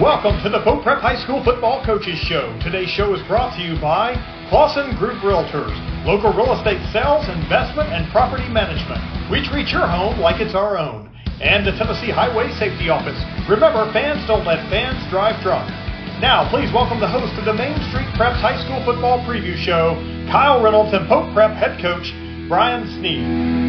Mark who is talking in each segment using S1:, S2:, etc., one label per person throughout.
S1: Welcome to the Pope Prep High School Football Coaches Show. Today's show is brought to you by Clausen Group Realtors, local real estate sales, investment, and property management. We treat your home like it's our own. And the Tennessee Highway Safety Office. Remember, fans don't let fans drive drunk. Now, please welcome the host of the Main Street Preps High School Football Preview Show, Kyle Reynolds and Pope Prep head coach Brian Sneed.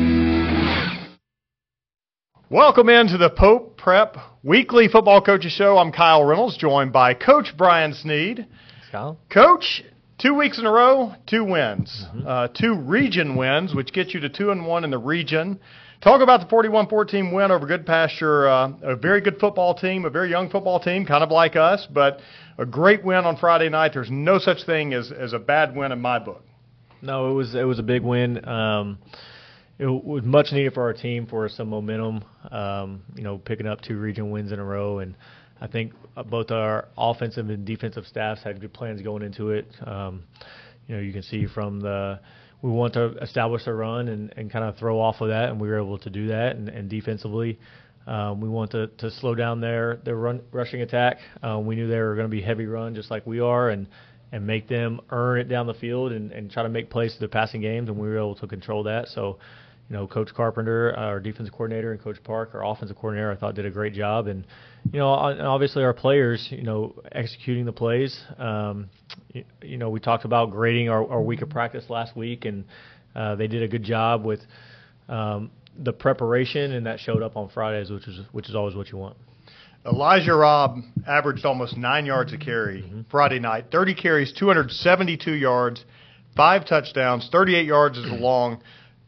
S1: Welcome into the Pope Prep Weekly Football Coaches Show. I'm Kyle Reynolds, joined by Coach Brian Sneed.
S2: Kyle?
S1: Coach, two weeks in a row, two wins, mm-hmm. uh, two region wins, which gets you to two and one in the region. Talk about the 41-14 win over Goodpasture, uh, a very good football team, a very young football team, kind of like us, but a great win on Friday night. There's no such thing as, as a bad win in my book.
S2: No, it was it was a big win. Um, it was much needed for our team for some momentum. Um, you know, picking up two region wins in a row, and I think both our offensive and defensive staffs had good plans going into it. Um, you know, you can see from the we want to establish a run and, and kind of throw off of that, and we were able to do that. And, and defensively, um, we want to, to slow down their their run rushing attack. Um, we knew they were going to be heavy run just like we are, and and make them earn it down the field and, and try to make plays to the passing games, and we were able to control that. So you know, Coach Carpenter, our defensive coordinator, and Coach Park, our offensive coordinator, I thought did a great job. And you know, and obviously our players, you know, executing the plays. Um, you, you know, we talked about grading our, our week of practice last week, and uh, they did a good job with um, the preparation, and that showed up on Fridays, which is which is always what you want.
S1: Elijah Robb averaged almost nine yards a carry mm-hmm. Friday night. 30 carries, 272 yards, five touchdowns, 38 yards is a long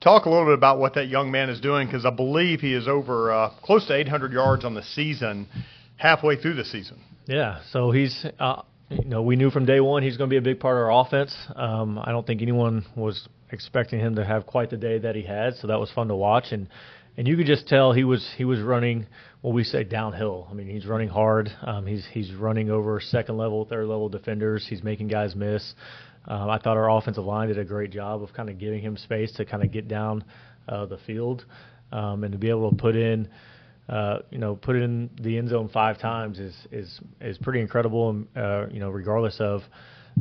S1: talk a little bit about what that young man is doing because I believe he is over uh, close to 800 yards on the season, halfway through the season.
S2: Yeah, so he's. Uh, you know, we knew from day one he's going to be a big part of our offense. Um, I don't think anyone was expecting him to have quite the day that he had, so that was fun to watch. And and you could just tell he was he was running what we say downhill. I mean, he's running hard. Um, he's he's running over second level, third level defenders. He's making guys miss. Um, I thought our offensive line did a great job of kind of giving him space to kind of get down uh, the field um, and to be able to put in, uh, you know, put in the end zone five times is is is pretty incredible. And uh, you know, regardless of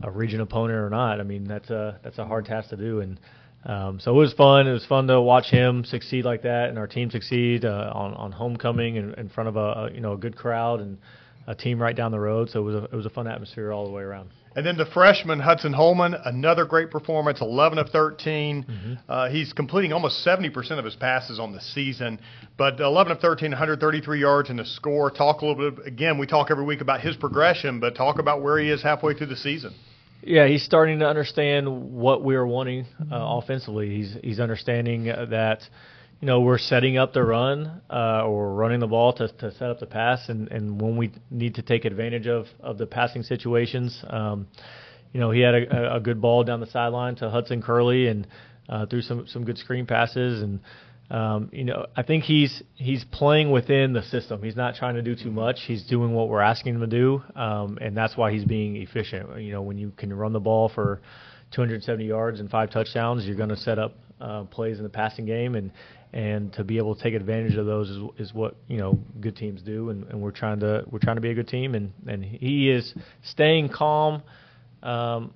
S2: a region opponent or not, I mean that's a that's a hard task to do. And um, so it was fun. It was fun to watch him succeed like that, and our team succeed uh, on on homecoming in, in front of a, a you know a good crowd and a team right down the road. So it was a, it was a fun atmosphere all the way around.
S1: And then the freshman Hudson Holman, another great performance, 11 of 13. Mm-hmm. Uh, he's completing almost 70% of his passes on the season, but 11 of 13, 133 yards and a score. Talk a little bit again. We talk every week about his progression, but talk about where he is halfway through the season.
S2: Yeah, he's starting to understand what we're wanting uh, offensively. He's he's understanding that you know, we're setting up the run uh, or running the ball to, to set up the pass, and, and when we need to take advantage of, of the passing situations, um, you know, he had a, a good ball down the sideline to Hudson Curley and uh, threw some some good screen passes, and um, you know, I think he's he's playing within the system. He's not trying to do too much. He's doing what we're asking him to do, um, and that's why he's being efficient. You know, when you can run the ball for 270 yards and five touchdowns, you're going to set up uh, plays in the passing game, and and to be able to take advantage of those is, is what you know good teams do, and, and we're trying to we're trying to be a good team, and and he is staying calm, um,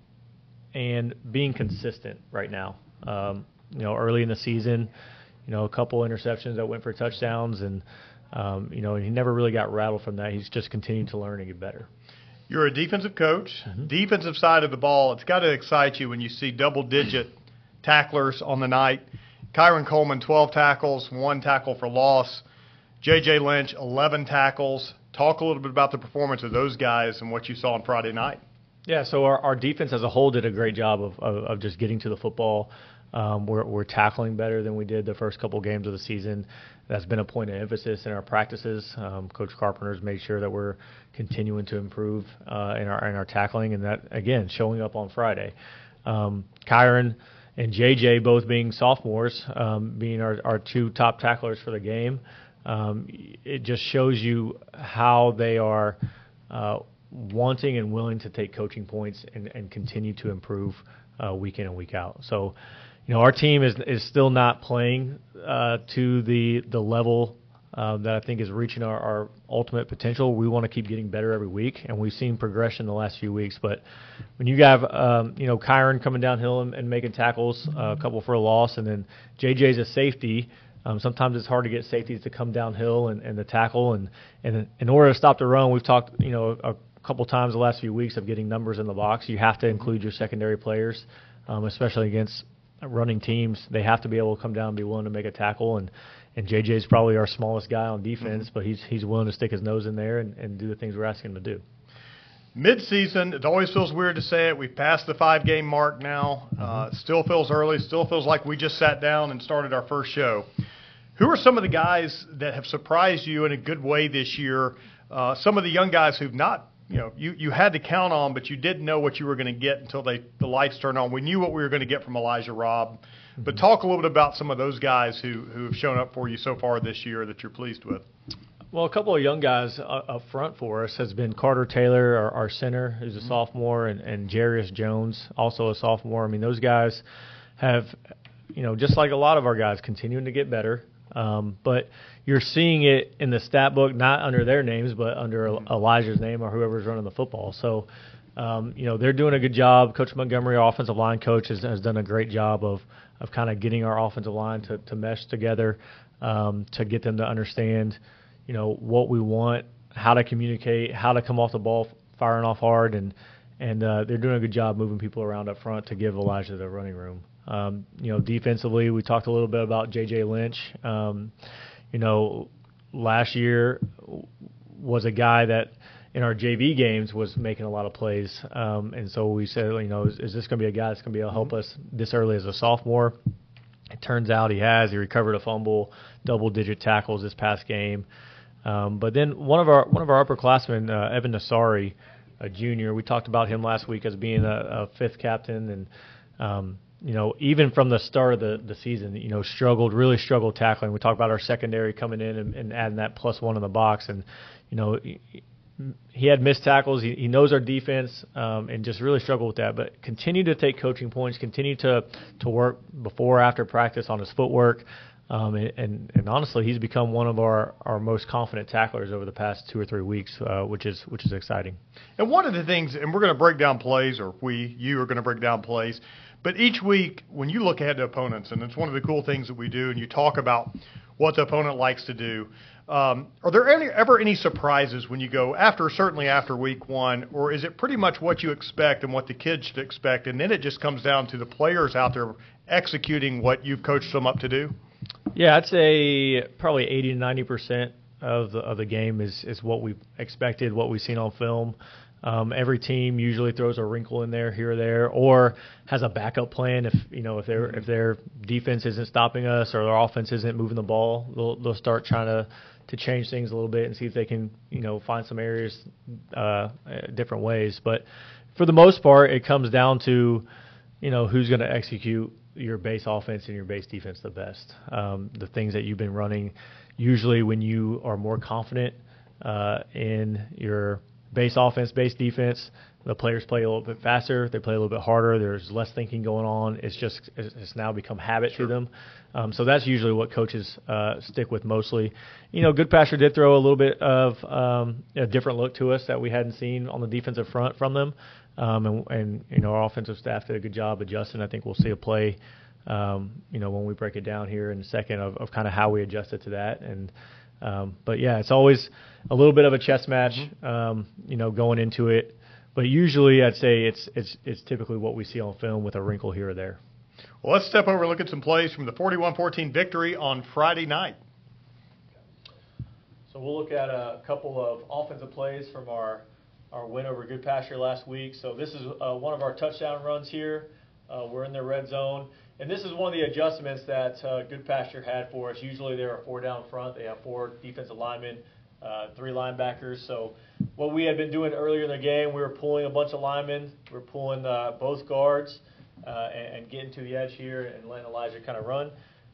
S2: and being consistent right now. Um, you know, early in the season, you know, a couple interceptions that went for touchdowns, and um, you know, and he never really got rattled from that. He's just continuing to learn and get better.
S1: You're a defensive coach. Mm-hmm. Defensive side of the ball, it's got to excite you when you see double digit tacklers on the night Kyron Coleman, 12 tackles, one tackle for loss. J.J. Lynch, 11 tackles. Talk a little bit about the performance of those guys and what you saw on Friday night.
S2: Yeah, so our, our defense as a whole did a great job of, of, of just getting to the football. Um, we're, we're tackling better than we did the first couple games of the season. That's been a point of emphasis in our practices. Um, Coach Carpenter's made sure that we're continuing to improve uh, in our in our tackling, and that again showing up on Friday. Um, Kyron and JJ both being sophomores, um, being our, our two top tacklers for the game. Um, it just shows you how they are uh, wanting and willing to take coaching points and, and continue to improve uh, week in and week out. So, you know, our team is is still not playing uh, to the the level um, that I think is reaching our, our ultimate potential. We want to keep getting better every week, and we've seen progression the last few weeks. But when you have, um, you know, Kyron coming downhill and, and making tackles, uh, a couple for a loss, and then JJ's a safety. Um, sometimes it's hard to get safeties to come downhill and, and tackle, and, and in order to stop the run, we've talked, you know, a couple times the last few weeks of getting numbers in the box. You have to include your secondary players, um, especially against running teams. They have to be able to come down and be willing to make a tackle, and and JJ is probably our smallest guy on defense, mm-hmm. but he's he's willing to stick his nose in there and, and do the things we're asking him to do.
S1: Mid-season, it always feels weird to say it. We've passed the five-game mark now. Uh, mm-hmm. still feels early. Still feels like we just sat down and started our first show. Who are some of the guys that have surprised you in a good way this year? Uh, some of the young guys who've not, you know, you, you had to count on, but you didn't know what you were going to get until they the lights turned on. We knew what we were going to get from Elijah Robb. But mm-hmm. talk a little bit about some of those guys who, who have shown up for you so far this year that you're pleased with.
S2: Well, a couple of young guys uh, up front for us has been Carter Taylor, our, our center, who's a mm-hmm. sophomore, and, and Jarius Jones, also a sophomore. I mean, those guys have, you know, just like a lot of our guys, continuing to get better. Um, but you're seeing it in the stat book, not under their names, but under mm-hmm. Elijah's name or whoever's running the football. So, um, you know, they're doing a good job. Coach Montgomery, our offensive line coach, has, has done a great job of of kind of getting our offensive line to, to mesh together, um, to get them to understand, you know, what we want, how to communicate, how to come off the ball firing off hard, and and uh, they're doing a good job moving people around up front to give Elijah the running room. Um, you know, defensively, we talked a little bit about J.J. Lynch. Um, you know, last year was a guy that in our JV games was making a lot of plays. Um, and so we said, you know, is, is this going to be a guy that's going to be able to help mm-hmm. us this early as a sophomore? It turns out he has. He recovered a fumble, double-digit tackles this past game. Um, but then one of our one of our upperclassmen, uh, Evan Nasari, a junior, we talked about him last week as being a, a fifth captain, and um, you know, even from the start of the, the season, you know, struggled, really struggled tackling. We talked about our secondary coming in and, and adding that plus one in the box, and you know, he had missed tackles. He, he knows our defense um, and just really struggled with that. But continue to take coaching points. Continue to to work before after practice on his footwork. Um, and, and, and honestly, he's become one of our, our most confident tacklers over the past two or three weeks, uh, which is which is exciting.
S1: And one of the things, and we're going to break down plays, or we you are going to break down plays. But each week, when you look ahead to opponents, and it's one of the cool things that we do, and you talk about what the opponent likes to do. Um, are there any, ever any surprises when you go after, certainly after week one, or is it pretty much what you expect and what the kids should expect, and then it just comes down to the players out there executing what you've coached them up to do?
S2: Yeah, I'd say probably 80 to 90 percent of the of the game is is what we expected, what we've seen on film. Um, every team usually throws a wrinkle in there here or there, or has a backup plan if you know if their if their defense isn't stopping us or their offense isn't moving the ball, they'll they'll start trying to to change things a little bit and see if they can, you know, find some areas uh, different ways. But for the most part, it comes down to, you know, who's going to execute your base offense and your base defense the best. Um, the things that you've been running, usually when you are more confident uh, in your base offense, base defense, the players play a little bit faster. They play a little bit harder. There's less thinking going on. It's just it's now become habit sure. to them. Um, so that's usually what coaches uh, stick with mostly. You know, good Goodpasture did throw a little bit of um, a different look to us that we hadn't seen on the defensive front from them, um, and, and you know our offensive staff did a good job adjusting. I think we'll see a play. Um, you know, when we break it down here in a second of, of kind of how we adjusted to that and. Um, but yeah, it's always a little bit of a chess match, mm-hmm. um, you know, going into it. But usually, I'd say it's it's it's typically what we see on film with a wrinkle here or there.
S1: Well, let's step over and look at some plays from the 41-14 victory on Friday night.
S2: So we'll look at a couple of offensive plays from our our win over Goodpasture last week. So this is uh, one of our touchdown runs here. Uh, we're in the red zone. And this is one of the adjustments that uh, Goodpasture had for us. Usually there are four down front. They have four defensive linemen uh, three linebackers. So what we had been doing earlier in the game, we were pulling a bunch of linemen. We were pulling uh, both guards uh, and, and, getting to the edge here and letting Elijah kind of run.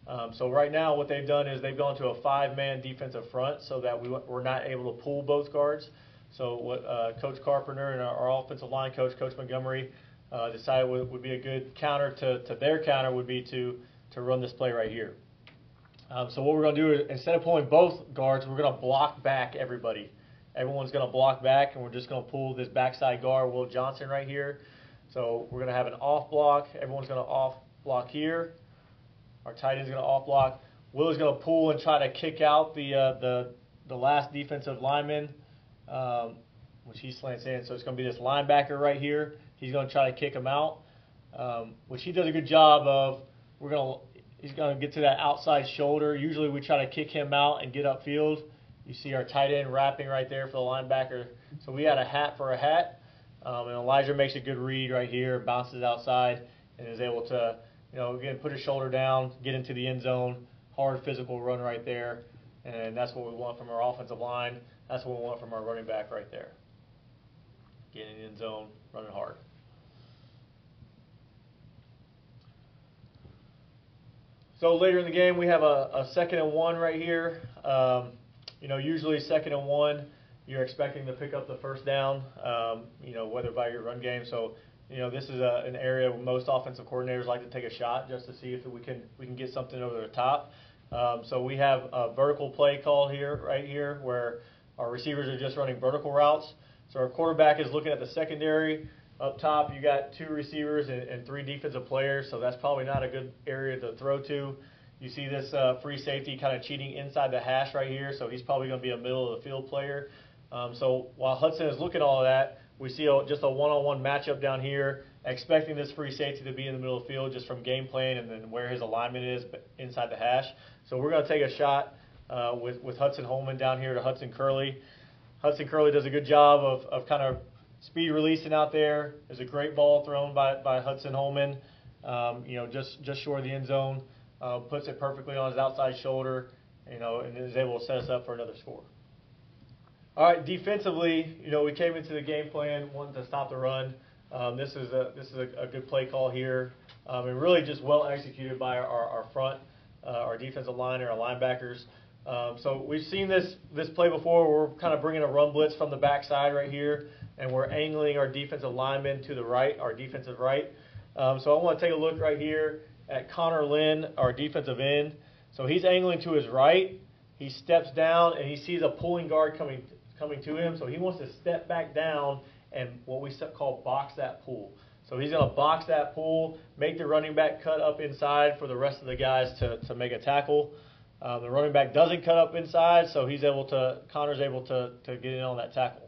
S2: Um, so right now, what they've done is they've gone to a five-man defensive front so that we, we're not able to pull both guards. So what uh, Coach Carpenter and our, our, offensive line coach, Coach Montgomery, uh, decided would, would be a good counter to, to their counter would be to to run this play right here. Um, so what we're going to do is instead of pulling both guards, we're going to block back everybody. Everyone's going to block back, and we're just going to pull this backside guard, Will Johnson, right here. So we're going to have an off block. Everyone's going to off block here. Our tight end's going to off block. Will is going to pull and try to kick out the uh, the the last defensive lineman, um, which he slants in. So it's going to be this linebacker right here. He's going to try to kick him out, um, which he does a good job of. We're going to he's going to get to that outside shoulder. Usually we try to kick him out and get upfield. You see our tight end wrapping right there for the linebacker. So we had a hat for a hat. Um, and Elijah makes a good read right here, bounces outside, and is able to, you know, again, put his shoulder down, get into the end zone. Hard physical run right there. And that's what we want from our offensive line. That's what we want from our running back right there. Getting in the end zone, running hard. So later in the game, we have a, a second and one right here. Um, you know, usually second and one, you're expecting to pick up the first down. Um, you know, whether by your run game. So, you know, this is a, an area where most offensive coordinators like to take a shot just to see if we can we can get something over the top. Um, so we have a vertical play call here, right here, where our receivers are just running vertical routes. So our quarterback is looking at the secondary. Up top, you got two receivers and, and three defensive players, so that's probably not a good area to throw to. You see this uh, free safety kind of cheating inside the hash right here, so he's probably going to be a middle of the field player. Um, so while Hudson is looking at all of that, we see a, just a one-on-one matchup down here, expecting this free safety to be in the middle of the field just from game plan and then where his alignment is inside the hash. So we're going to take a shot uh, with, with Hudson Holman down here to Hudson Curley. Hudson Curley does a good job of, of kind of speed releasing out there. There's a great ball thrown by, by Hudson Holman, um, you know, just, just short of the end zone. Uh, puts it perfectly on his outside shoulder, you know, and is able to set us up for another score. All right, defensively, you know, we came into the game plan wanting to stop the run. Um, this is a this is a, a good play call here, um, and really just well executed by our, our front, uh, our defensive line, and our linebackers. Um, so we've seen this this play before. We're kind of bringing a run blitz from the backside right here and we're angling our defensive lineman to the right, our defensive right. Um, so I want to take a look right here at Connor Lynn, our defensive end. So he's angling to his right. He steps down and he sees a pulling guard coming coming to him. So he wants to step back down and what we call box that pull. So he's going to box that pull, make the running back cut up inside for the rest of the guys to, to make a tackle. Uh, the running back doesn't cut up inside, so he's able to Connor's able to, to get in on that tackle.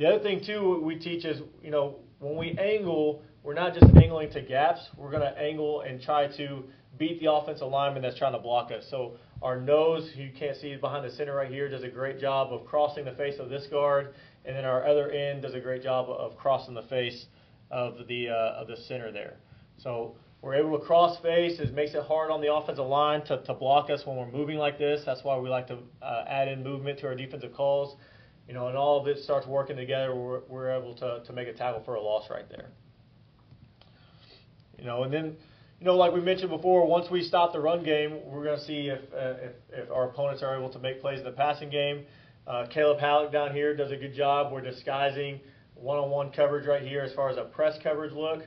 S2: The other thing too we teach is, you know, when we angle, we're not just angling to gaps. We're going to angle and try to beat the offensive lineman that's trying to block us. So our nose, you can't see behind the center right here, does a great job of crossing the face of this guard, and then our other end does a great job of crossing the face of the uh, of the center there. So we're able to cross face. It makes it hard on the offensive line to, to block us when we're moving like this. That's why we like to uh, add in movement to our defensive calls you know, and all of it starts working together, we're, we're able to, to make a tackle for a loss right there. You know, and then, you know, like we mentioned before, once we stop the run game, we're going to see if, uh, if, if our opponents are able to make plays in the passing game. Uh, Caleb Halleck down here does a good job. We're disguising one-on-one coverage right here as far as a press coverage look.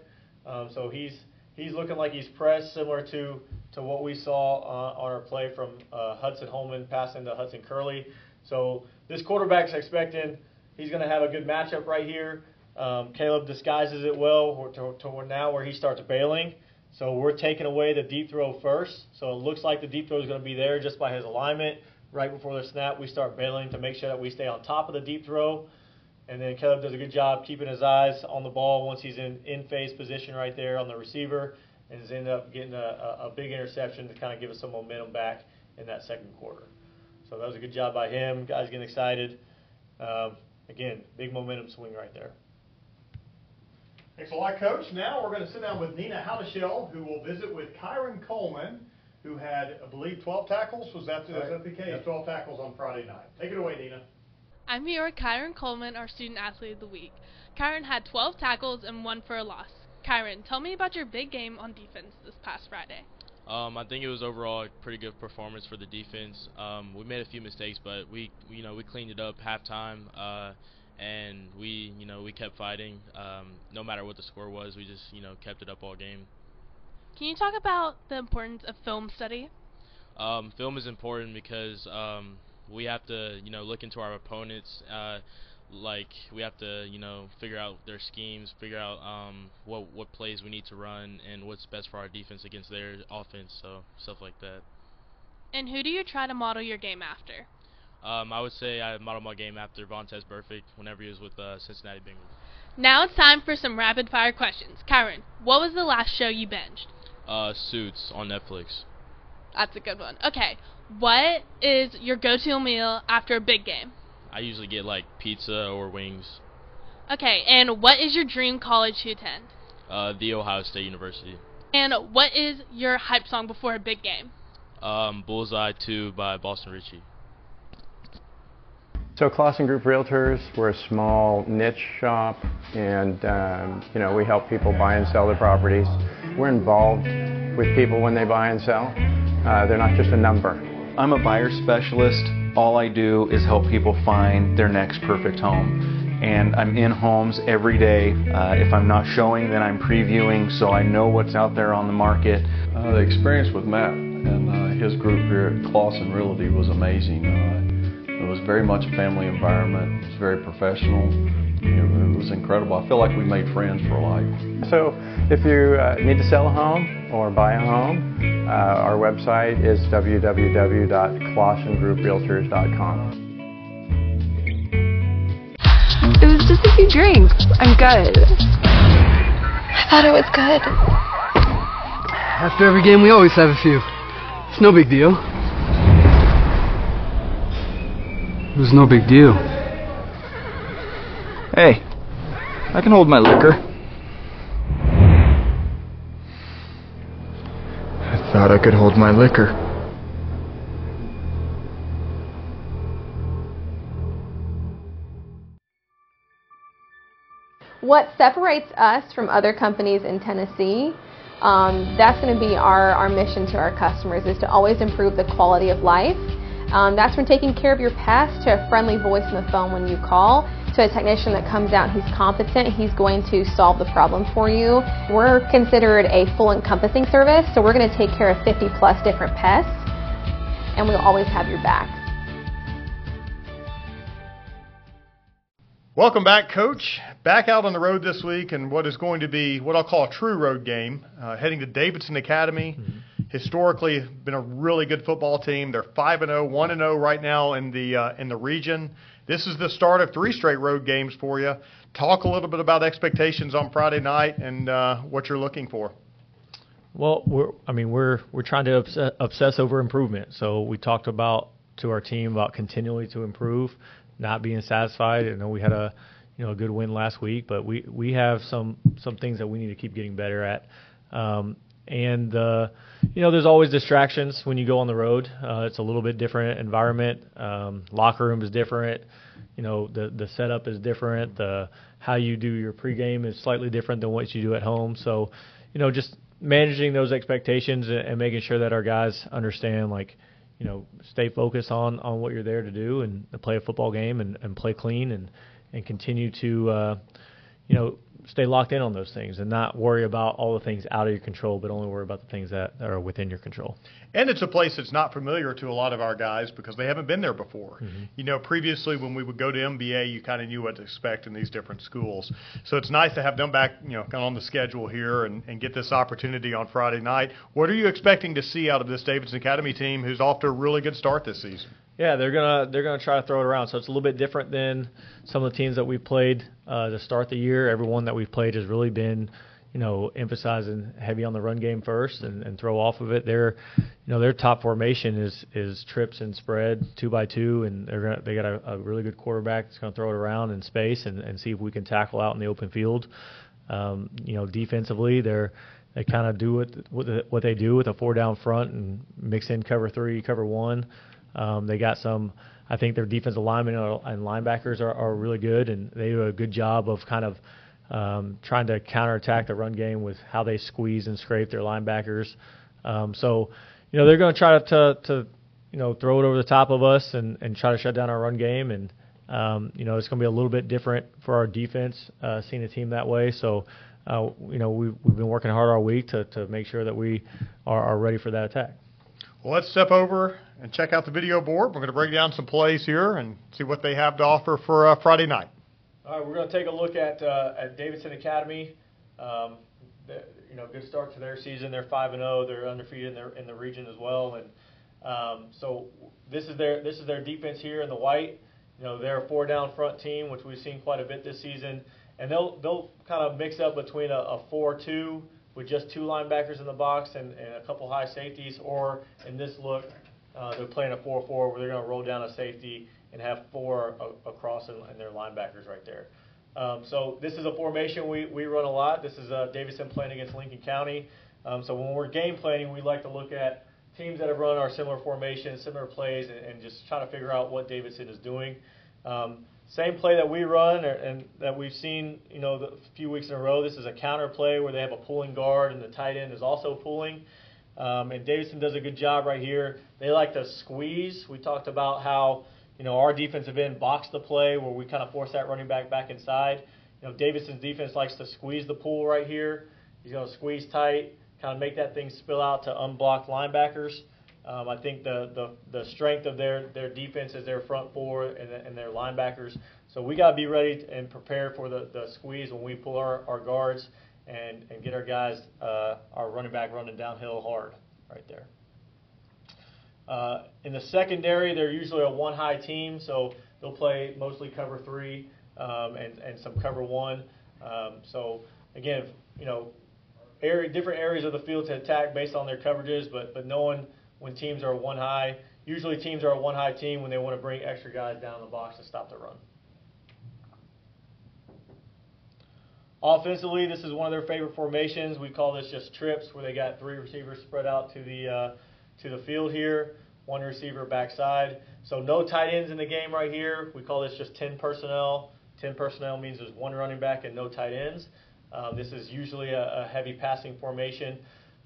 S2: Um, so he's he's looking like he's pressed, similar to to what we saw uh, on our play from uh, Hudson Holman passing to Hudson Curley. So this quarterback's expecting he's going to have a good matchup right here. Um, Caleb disguises it well to, to now where he starts bailing. So we're taking away the deep throw first. So it looks like the deep throw is going to be there just by his alignment. Right before the snap, we start bailing to make sure that we stay on top of the deep throw. And then Caleb does a good job keeping his eyes on the ball once he's in in phase position right there on the receiver, and has ended up getting a, a big interception to kind of give us some momentum back in that second quarter. So that was a good job by him. Guys getting excited. Um, again, big momentum swing right there.
S1: Thanks a lot, Coach. Now we're going to sit down with Nina Howdeshell, who will visit with Kyron Coleman, who had, I believe, 12 tackles. Was that, right. that the case? Yep. 12 tackles on Friday night. Take it away, Nina.
S3: I'm here with Kyron Coleman, our Student Athlete of the Week. Kyron had 12 tackles and one for a loss. Kyron, tell me about your big game on defense this past Friday.
S4: Um, I think it was overall a pretty good performance for the defense. Um, we made a few mistakes, but we, you know, we cleaned it up halftime, uh, and we, you know, we kept fighting. Um, no matter what the score was, we just, you know, kept it up all game.
S3: Can you talk about the importance of film study?
S4: Um, film is important because um, we have to, you know, look into our opponents. Uh, like we have to, you know, figure out their schemes, figure out um, what what plays we need to run, and what's best for our defense against their offense. So stuff like that.
S3: And who do you try to model your game after?
S4: Um, I would say I model my game after Vontaze Burfict whenever he was with uh, Cincinnati Bengals.
S3: Now it's time for some rapid fire questions. Kyron, what was the last show you binged?
S4: Uh, Suits on Netflix.
S3: That's a good one. Okay, what is your go-to meal after a big game?
S4: I usually get like pizza or wings.
S3: Okay, and what is your dream college to attend?
S4: Uh, the Ohio State University.
S3: And what is your hype song before a big game?
S4: Um, Bullseye 2 by Boston Richey.
S5: So Clausen Group Realtors, we're a small niche shop, and um, you know we help people buy and sell their properties. We're involved with people when they buy and sell. Uh, they're not just a number.
S6: I'm a buyer specialist. All I do is help people find their next perfect home. And I'm in homes every day. Uh, if I'm not showing, then I'm previewing, so I know what's out there on the market.
S7: Uh, the experience with Matt and uh, his group here at Clausen Realty was amazing. Uh, it was very much a family environment. It was very professional. It was incredible. I feel like we made friends for life.
S5: So if you uh, need to sell a home or buy a home, uh, our website is www.clausengrouprealtors.com.
S8: It was just a few drinks. I'm good. I thought it was good.
S9: After every game, we always have a few. It's no big deal. It was no big deal.
S10: Hey, I can hold my liquor. I could hold my liquor.
S11: What separates us from other companies in Tennessee um, that's going to be our, our mission to our customers is to always improve the quality of life um, that's from taking care of your pets to a friendly voice on the phone when you call to a technician that comes out, he's competent, he's going to solve the problem for you. We're considered a full encompassing service, so we're going to take care of 50 plus different pests, and we'll always have your back.
S1: Welcome back, Coach. Back out on the road this week and what is going to be what I'll call a true road game, uh, heading to Davidson Academy. Mm-hmm historically been a really good football team. They're 5 and 0, 1 and 0 right now in the uh, in the region. This is the start of three straight road games for you. Talk a little bit about expectations on Friday night and uh, what you're looking for.
S2: Well, we're I mean we're we're trying to obsess, obsess over improvement. So we talked about to our team about continually to improve, not being satisfied. I know we had a you know a good win last week, but we we have some some things that we need to keep getting better at. Um, and uh, you know, there's always distractions when you go on the road. Uh, it's a little bit different environment. Um, locker room is different. You know, the the setup is different. The how you do your pregame is slightly different than what you do at home. So, you know, just managing those expectations and, and making sure that our guys understand, like, you know, stay focused on on what you're there to do and play a football game and, and play clean and and continue to, uh, you know, stay locked in on those things and not worry about all the things out of your control, but only worry about the things that are within your control.
S1: And it's a place that's not familiar to a lot of our guys because they haven't been there before. Mm-hmm. You know, previously when we would go to MBA, you kind of knew what to expect in these different schools. So it's nice to have them back, you know, kind of on the schedule here and, and get this opportunity on Friday night. What are you expecting to see out of this Davidson Academy team who's off to a really good start this season?
S2: Yeah, they're gonna they're gonna try to throw it around. So it's a little bit different than some of the teams that we've played uh, to start the year. Everyone that we've played has really been, you know, emphasizing heavy on the run game first and, and throw off of it. Their, you know, their top formation is is trips and spread two by two, and they're gonna they got a, a really good quarterback that's gonna throw it around in space and, and see if we can tackle out in the open field. Um, you know, defensively they're they kind of do what what, what they do with a four down front and mix in cover three, cover one. Um, they got some. I think their defensive linemen and linebackers are, are really good, and they do a good job of kind of um, trying to counterattack the run game with how they squeeze and scrape their linebackers. Um, so, you know, they're going to try to, to, you know, throw it over the top of us and, and try to shut down our run game. And, um, you know, it's going to be a little bit different for our defense uh, seeing a team that way. So, uh, you know, we've, we've been working hard all week to, to make sure that we are, are ready for that attack.
S1: Well, let's step over and check out the video board. We're going to break down some plays here and see what they have to offer for uh, Friday night.
S2: All right, we're going to take a look at uh, at Davidson Academy. Um, the, you know, good start to their season. They're five and zero. Oh. They're undefeated in their in the region as well. And um, so this is their this is their defense here in the white. You know, they're a four down front team, which we've seen quite a bit this season. And they'll they'll kind of mix up between a, a four two with just two linebackers in the box and, and a couple high safeties, or in this look, uh, they're playing a 4-4 where they're going to roll down a safety and have four a, across and, and their linebackers right there. Um, so this is a formation we, we run a lot. This is uh, Davidson playing against Lincoln County. Um, so when we're game planning, we like to look at teams that have run our similar formations, similar plays, and, and just try to figure out what Davidson is doing. Um, same play that we run and that we've seen, you know, the few weeks in a row. This is a counter play where they have a pulling guard and the tight end is also pulling. Um, and Davidson does a good job right here. They like to squeeze. We talked about how, you know, our defensive end box the play where we kind of force that running back back inside. You know, Davidson's defense likes to squeeze the pull right here. He's going to squeeze tight, kind of make that thing spill out to unblocked linebackers. Um, I think the, the, the strength of their, their defense is their front four and, and their linebackers. So we got to be ready and prepared for the, the squeeze when we pull our, our guards and, and get our guys, uh, our running back running downhill hard right there. Uh, in the secondary, they're usually a one high team, so they'll play mostly cover three um, and, and some cover one. Um, so again, you know, area, different areas of the field to attack based on their coverages, but but knowing when teams are one high. Usually teams are a one high team when they want to bring extra guys down the box to stop the run. Offensively, this is one of their favorite formations. We call this just trips, where they got three receivers spread out to the uh, to the field here, one receiver backside. So no tight ends in the game right here. We call this just 10 personnel. 10 personnel means there's one running back and no tight ends. Um, this is usually a, a heavy passing formation.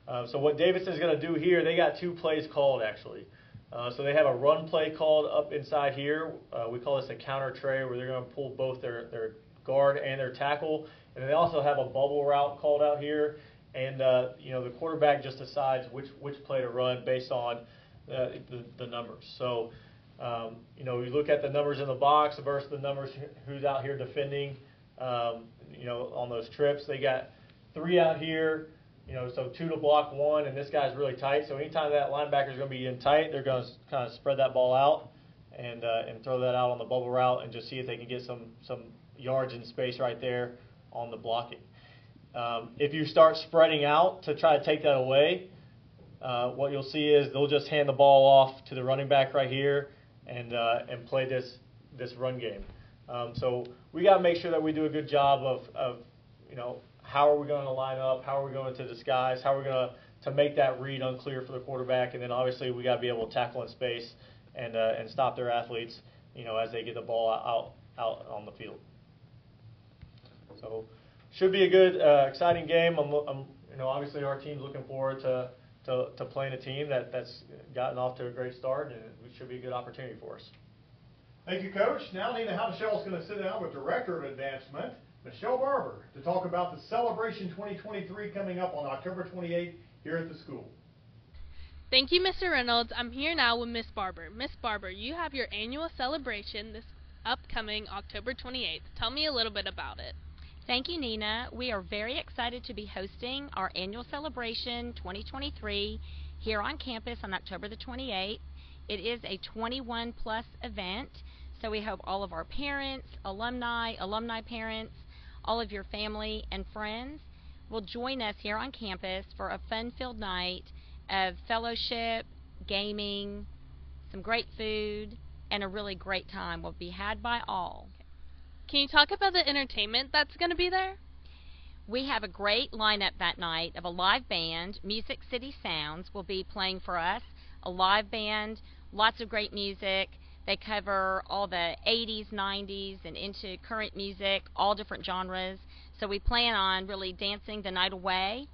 S2: Uh, so what Davidson's going to do here, they got two plays called actually. Uh, so they have a run play called up inside here. Uh, we call this a counter trey where they're going to pull both their, their guard and their tackle. And they also have a bubble route called out here. And, uh, you know, the quarterback just decides which, which play to run based on uh, the, the numbers. So, um, you know, you look at the numbers in the box versus the numbers who's out here defending, um, you know, on those trips. They got three out here. You know, so two to block one, and this guy's really tight. So anytime that linebacker is going to be in tight, they're going to kind of spread that ball out and uh, and throw that out on the bubble route and just see if they can get some some yards in space right there on the blocking. Um, if you start spreading out to try to take that away, uh, what you'll see is they'll just hand the ball off to the running back right here and uh, and play this this run game. Um, so we got to make sure that we do a good job of, of you know how are we going to line up? How are we going to disguise? How are we going to to make that read unclear for the quarterback? And then obviously we got to be able to tackle in space and uh, and stop their athletes, you know, as they get the ball out out on the field. So should be a good, uh, exciting game. I'm, I'm, you know, obviously our team's looking forward to, to, to playing a team that, that's gotten off to a great start, and it should be a good opportunity for us.
S1: Thank you, Coach. Now Nina Howdeshell is going to sit down with Director of Advancement, Michelle Barber to talk about the Celebration 2023 coming up on October 28th here at the school.
S3: Thank you, Mr. Reynolds. I'm here now with Miss Barber. Miss Barber, you have your annual celebration this upcoming October 28th. Tell me a little bit about it.
S12: Thank you, Nina. We are very excited to be hosting our annual celebration 2023 here on campus on October the 28th. It is a 21 plus event, so we hope all of our parents, alumni, alumni parents, all of your family and friends will join us here on campus for a fun-filled night of fellowship, gaming, some great food, and a really great time will be had by all.
S3: Can you talk about the entertainment that's going to be there?
S12: We have a great lineup that night of a live band. Music City Sounds will be playing for us. A live band, lots of great music. They cover all the 80s, 90s, and into current music, all different genres. So we plan on really dancing the night away.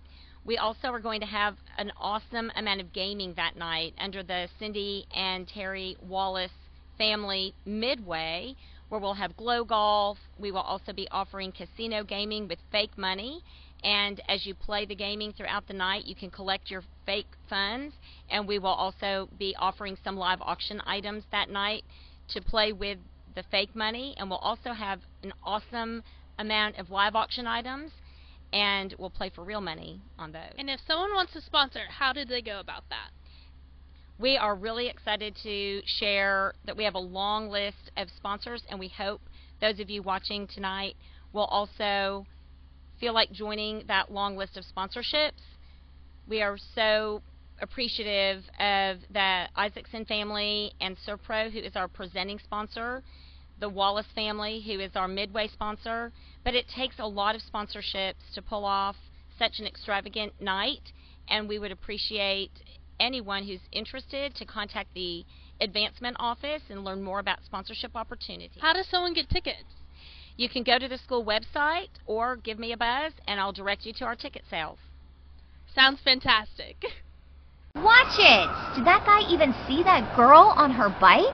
S12: We also are going to have an awesome amount of gaming that night under the Cindy and Terry Wallace family Midway, where we'll have glow golf. We will also be offering casino gaming with fake money. And as you play the gaming throughout the night, you can collect your fake funds. And we will also be offering some live auction items that night to play with the fake money. And we'll also have an awesome amount of live auction items. And we'll play for real money on those.
S3: And if someone wants to sponsor, how did they go about that?
S12: We are really excited to share that we have a long list of sponsors, and we hope those of you watching tonight will also feel like joining that long list of sponsorships. We are so appreciative of the Isaacson family and Serpro, who is our presenting sponsor, the Wallace family, who is our midway sponsor. But it takes a lot of sponsorships to pull off such an extravagant night, and we would appreciate anyone who's interested to contact the advancement office and learn more about sponsorship opportunities.
S3: How does someone get tickets?
S12: You can go to the school website or give me a buzz and I'll direct you to our ticket sales.
S3: Sounds fantastic.
S13: Watch it! Did that guy even see that girl on her bike?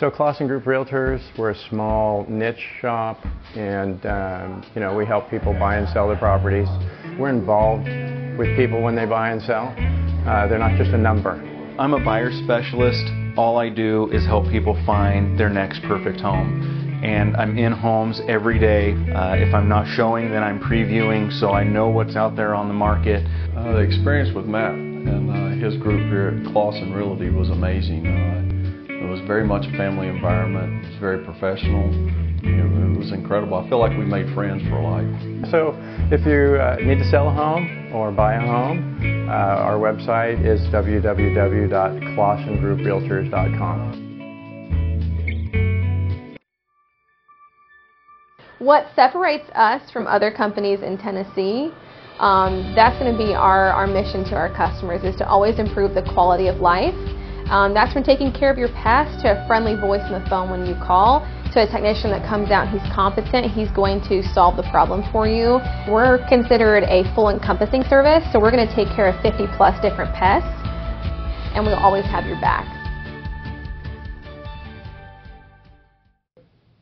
S5: So Clausen Group Realtors, we're a small niche shop and um, you know we help people buy and sell their properties. We're involved with people when they buy and sell. Uh, they're not just a number.
S6: I'm a buyer specialist. All I do is help people find their next perfect home. And I'm in homes every day. Uh, if I'm not showing, then I'm previewing so I know what's out there on the market.
S7: Uh, the experience with Matt and uh, his group here at Clausen Realty was amazing. It was very much a family environment. It was very professional. It was incredible. I feel like we made friends for life.
S5: So if you uh, need to sell a home or buy a home, uh, our website is www.clausengrouprealtors.com.
S11: What separates us from other companies in Tennessee um, that's going to be our, our mission to our customers is to always improve the quality of life um, that's from taking care of your pest to a friendly voice on the phone when you call to a technician that comes out, he's competent, he's going to solve the problem for you. We're considered a full encompassing service, so we're going to take care of 50 plus different pests, and we'll always have your back.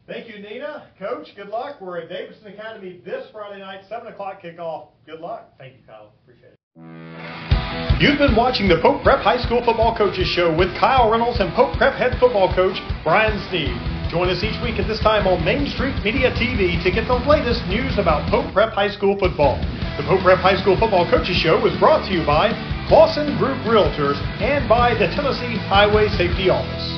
S1: Thank you, Nina. Coach, good luck. We're at Davidson Academy this Friday night, 7 o'clock kickoff. Good luck.
S2: Thank you, Kyle. Appreciate it.
S1: You've been watching the Pope Prep High School Football Coaches Show with Kyle Reynolds and Pope Prep head football coach Brian Sneed. Join us each week at this time on Main Street Media TV to get the latest news about Pope Prep High School football. The Pope Prep High School Football Coaches Show is brought to you by Clausen Group Realtors and by the Tennessee Highway Safety Office.